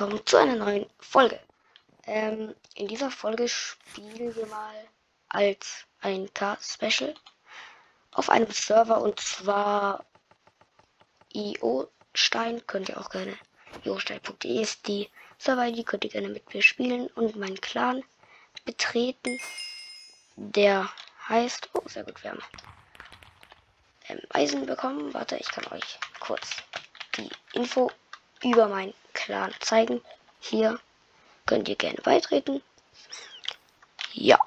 willkommen zu einer neuen Folge. Ähm, in dieser Folge spielen wir mal als ein K-Special auf einem Server und zwar io-stein. Könnt ihr auch gerne. iostein.de ist die Server-ID, könnt ihr gerne mit mir spielen und meinen Clan betreten. Der heißt. Oh, sehr gut, wir haben ähm, Eisen bekommen. Warte, ich kann euch kurz die Info über meinen Clan zeigen. Hier könnt ihr gerne beitreten. Ja.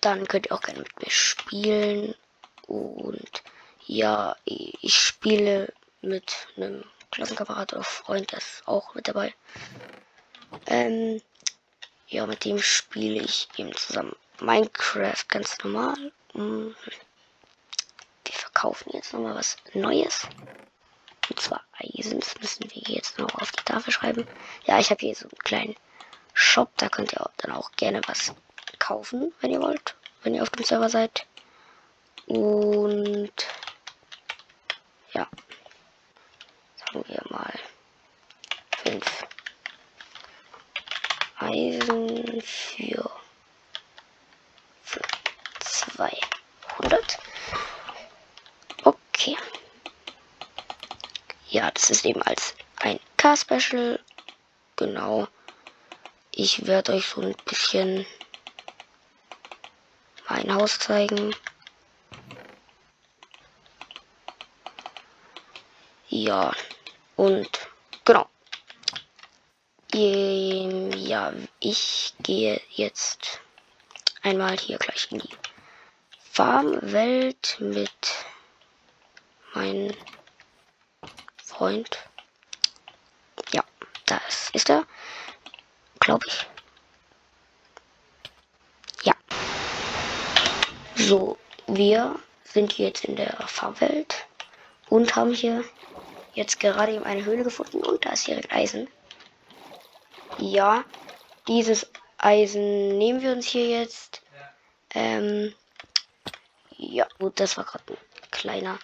Dann könnt ihr auch gerne mit mir spielen. Und ja, ich spiele mit einem Klassenkamerad oder Freund, der ist auch mit dabei. Ähm, ja, mit dem spiele ich eben zusammen Minecraft ganz normal. Mhm. Wir verkaufen jetzt nochmal was Neues. Und zwar Eisen. Das müssen wir jetzt noch auf die Tafel schreiben. Ja, ich habe hier so einen kleinen Shop. Da könnt ihr dann auch gerne was kaufen, wenn ihr wollt. Wenn ihr auf dem Server seid. Und ja. Sagen wir mal 5 Eisen für 200. Okay ja, das ist eben als ein K-Special. Genau. Ich werde euch so ein bisschen mein Haus zeigen. Ja, und genau. Ähm, ja, ich gehe jetzt einmal hier gleich in die Farmwelt mit meinen Freund. Ja, das ist er. Glaube ich. Ja. So, wir sind jetzt in der Fahrwelt und haben hier jetzt gerade eben eine Höhle gefunden und da ist direkt Eisen. Ja, dieses Eisen nehmen wir uns hier jetzt. Ähm, ja, gut, das war gerade ein kleiner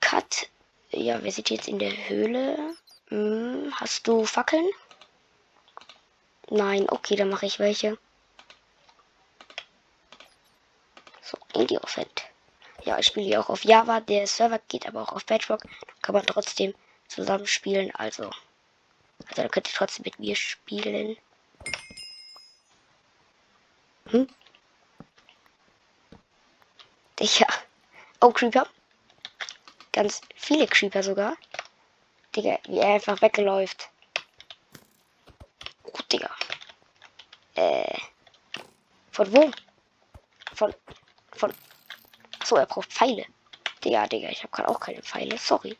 Cut. Ja, wir sind jetzt in der Höhle. Hm, hast du Fackeln? Nein, okay, dann mache ich welche. So, Indie Offend. Ja, ich spiele hier auch auf Java. Der Server geht aber auch auf Bedrock. Kann man trotzdem zusammen spielen. Also, also da könnt ihr trotzdem mit mir spielen. Hm? Ja. Oh, Creeper. Ganz viele Creeper sogar. Digga, wie er einfach wegläuft. Oh, Digga. Äh. Von wo? Von. Von. So, er braucht Pfeile. Digga, Digga, ich habe gerade auch keine Pfeile. Sorry.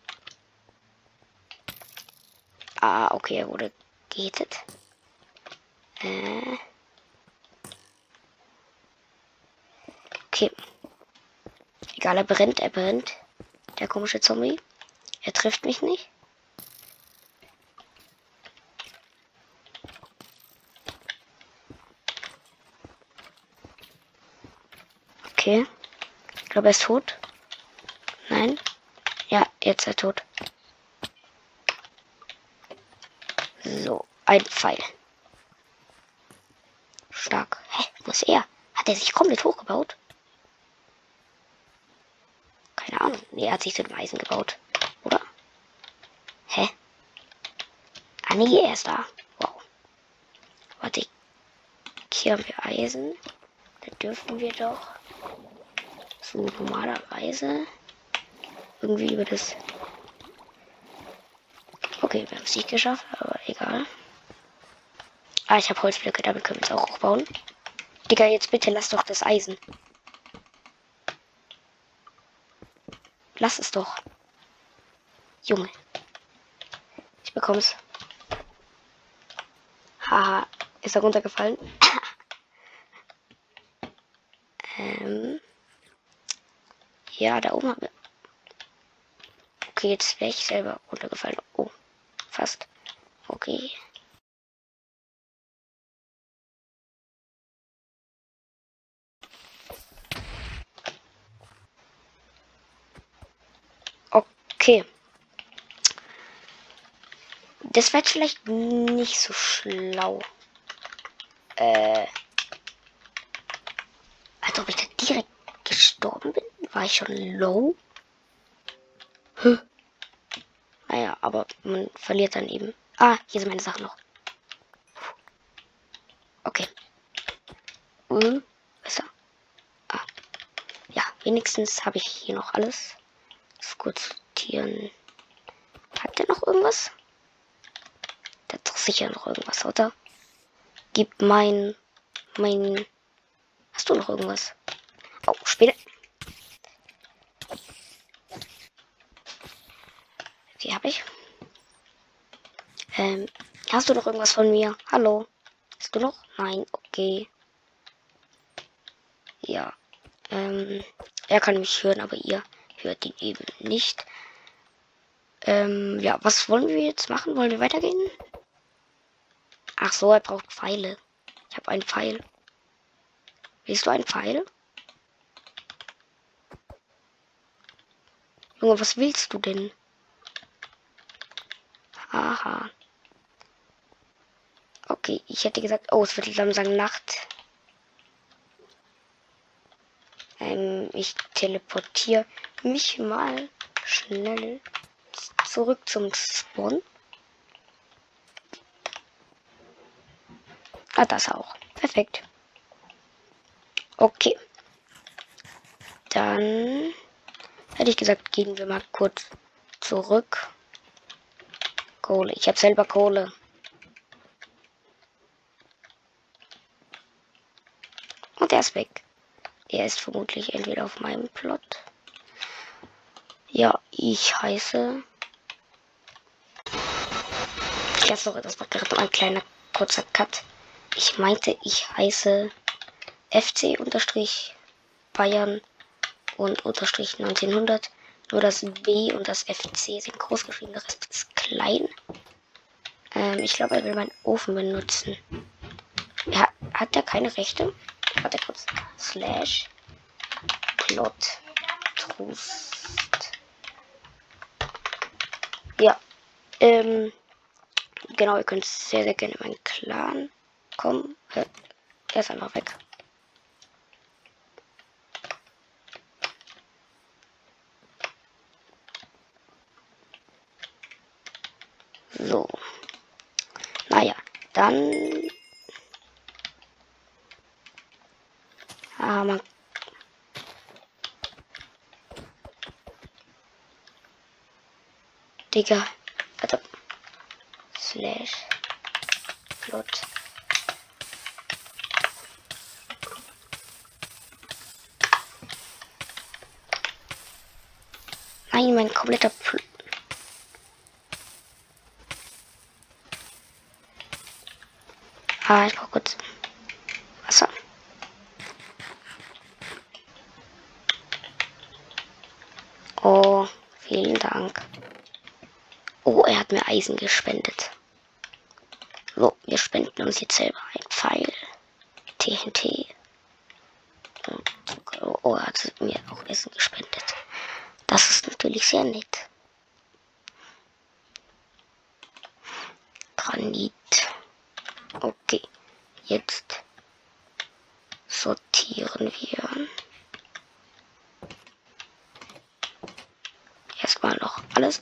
Ah, okay, er wurde gehittet. Äh. Okay. Egal, er brennt, er brennt. Der komische Zombie. Er trifft mich nicht. Okay. Ich glaube, er ist tot. Nein. Ja, jetzt er tot. So, ein Pfeil. Stark. Hä, wo ist er? Hat er sich komplett hochgebaut? Nee, er hat sich zu dem Eisen gebaut. Oder? Hä? Ah, nee, er ist da. Wow. Warte. Hier haben wir Eisen. Da dürfen wir doch so normalerweise irgendwie über das. Okay, wir haben es nicht geschafft, aber egal. Ah, ich habe Holzblöcke, damit können wir es auch hochbauen. Digga, jetzt bitte lass doch das Eisen. Lass es doch. Junge. Ich bekomm's. Haha. Ist er runtergefallen? ähm. Ja, da oben haben wir. Okay, jetzt wäre ich selber runtergefallen. Oh, fast. Okay. Okay. Das wird vielleicht nicht so schlau. Äh. Als ob ich da direkt gestorben bin. War ich schon low? Huh. Naja, aber man verliert dann eben. Ah, hier sind meine Sachen noch. Okay. Mhm. Besser. Ah. Ja, wenigstens habe ich hier noch alles. Das kurz sortieren. Hat der noch irgendwas? Der hat doch sicher noch irgendwas, oder? Gib mein. mein. Hast du noch irgendwas? Oh, später. Wie habe ich? Ähm, hast du noch irgendwas von mir? Hallo? Hast du noch? Nein, okay. Ja. Ähm, er kann mich hören, aber ihr hört ihn eben nicht. Ähm, ja, was wollen wir jetzt machen? Wollen wir weitergehen? Ach so, er braucht Pfeile. Ich habe einen Pfeil. Willst du einen Pfeil? Junge, was willst du denn? Aha. Okay, ich hätte gesagt, oh, es wird langsam Nacht. Ähm, ich teleportiere mich mal schnell zurück zum Spawn. Ah, das auch. Perfekt. Okay. Dann hätte ich gesagt, gehen wir mal kurz zurück. Kohle. Ich habe selber Kohle. Und er ist weg. Er ist vermutlich entweder auf meinem Plot. Ja, ich heiße. Ja, sorry, das war gerade ein kleiner kurzer Cut. Ich meinte, ich heiße FC unterstrich Bayern und unterstrich 1900. Nur das B und das FC sind groß geschrieben, der Rest ist klein. Ähm, ich glaube, er will meinen Ofen benutzen. Ja, hat er keine Rechte? Warte kurz. Slash Plot Trust. Ja. Ähm, genau, ihr könnt sehr, sehr gerne in meinen Clan kommen. Äh, er ist einfach weg. So. Naja, dann. Ah, man. Digga. Slash. Plot. Nein, mein kompletter Plot. Ah, ich brauche kurz Wasser. Oh, vielen Dank. Oh, er hat mir Eisen gespendet. So, wir spenden uns jetzt selber ein Pfeil. TNT. oh, er hat mir auch Essen gespendet. Das ist natürlich sehr nett. Granit. Okay, jetzt sortieren wir erstmal noch alles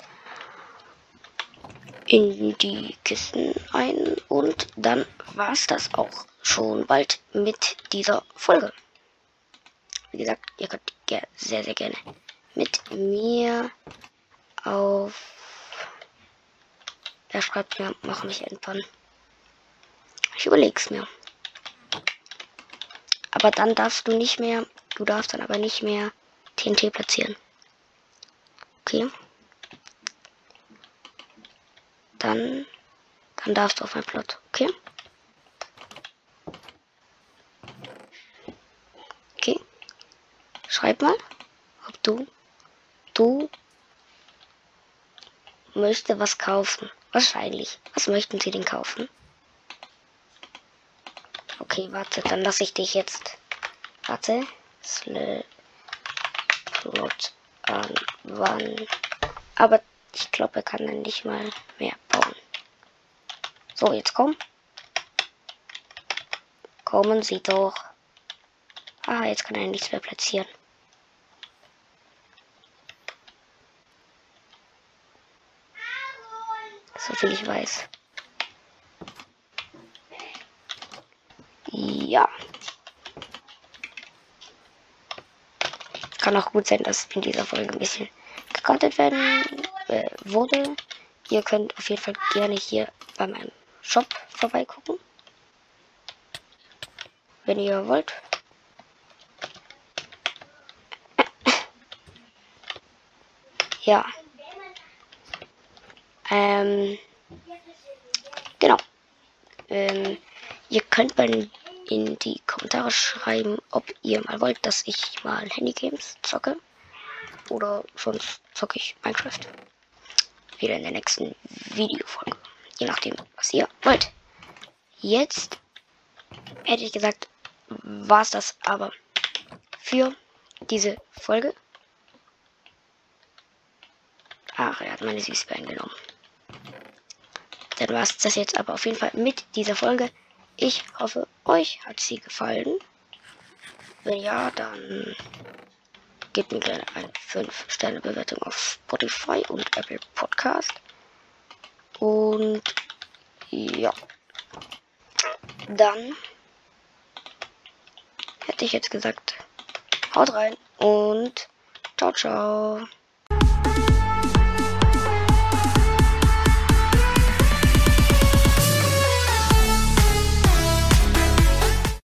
in die Kisten ein und dann war es das auch schon bald mit dieser Folge. Wie gesagt, ihr könnt sehr, sehr gerne mit mir auf. Er schreibt mir, mach mich entpannen. Ich überleg's mir. Aber dann darfst du nicht mehr, du darfst dann aber nicht mehr TNT platzieren. Okay. Dann, dann darfst du auf mein Plot. Okay. Okay. Schreib mal, ob du, du möchte was kaufen. Wahrscheinlich. Was möchten sie denn kaufen? Okay, warte, dann lasse ich dich jetzt. Warte. Slot an wann. Aber ich glaube, er kann dann nicht mal mehr bauen. So, jetzt komm. Kommen Sie doch. Ah, jetzt kann er nichts mehr platzieren. So viel ich weiß. Ja. Kann auch gut sein, dass in dieser Folge ein bisschen gekartet werden äh, wurde. Ihr könnt auf jeden Fall gerne hier bei meinem Shop vorbeigucken. Wenn ihr wollt. ja. Ähm, genau. Ähm, ihr könnt mal in die Kommentare schreiben, ob ihr mal wollt, dass ich mal Handygames zocke. Oder sonst zocke ich Minecraft. Wieder in der nächsten Videofolge. Je nachdem, was ihr wollt. Jetzt hätte ich gesagt, war es das aber für diese Folge. Ach, er hat meine Süßbein genommen. Dann war es das jetzt aber auf jeden Fall mit dieser Folge. Ich hoffe, euch hat sie gefallen. Wenn ja, dann gebt mir gerne eine 5-Sterne-Bewertung auf Spotify und Apple Podcast. Und ja, dann hätte ich jetzt gesagt, haut rein und ciao, ciao.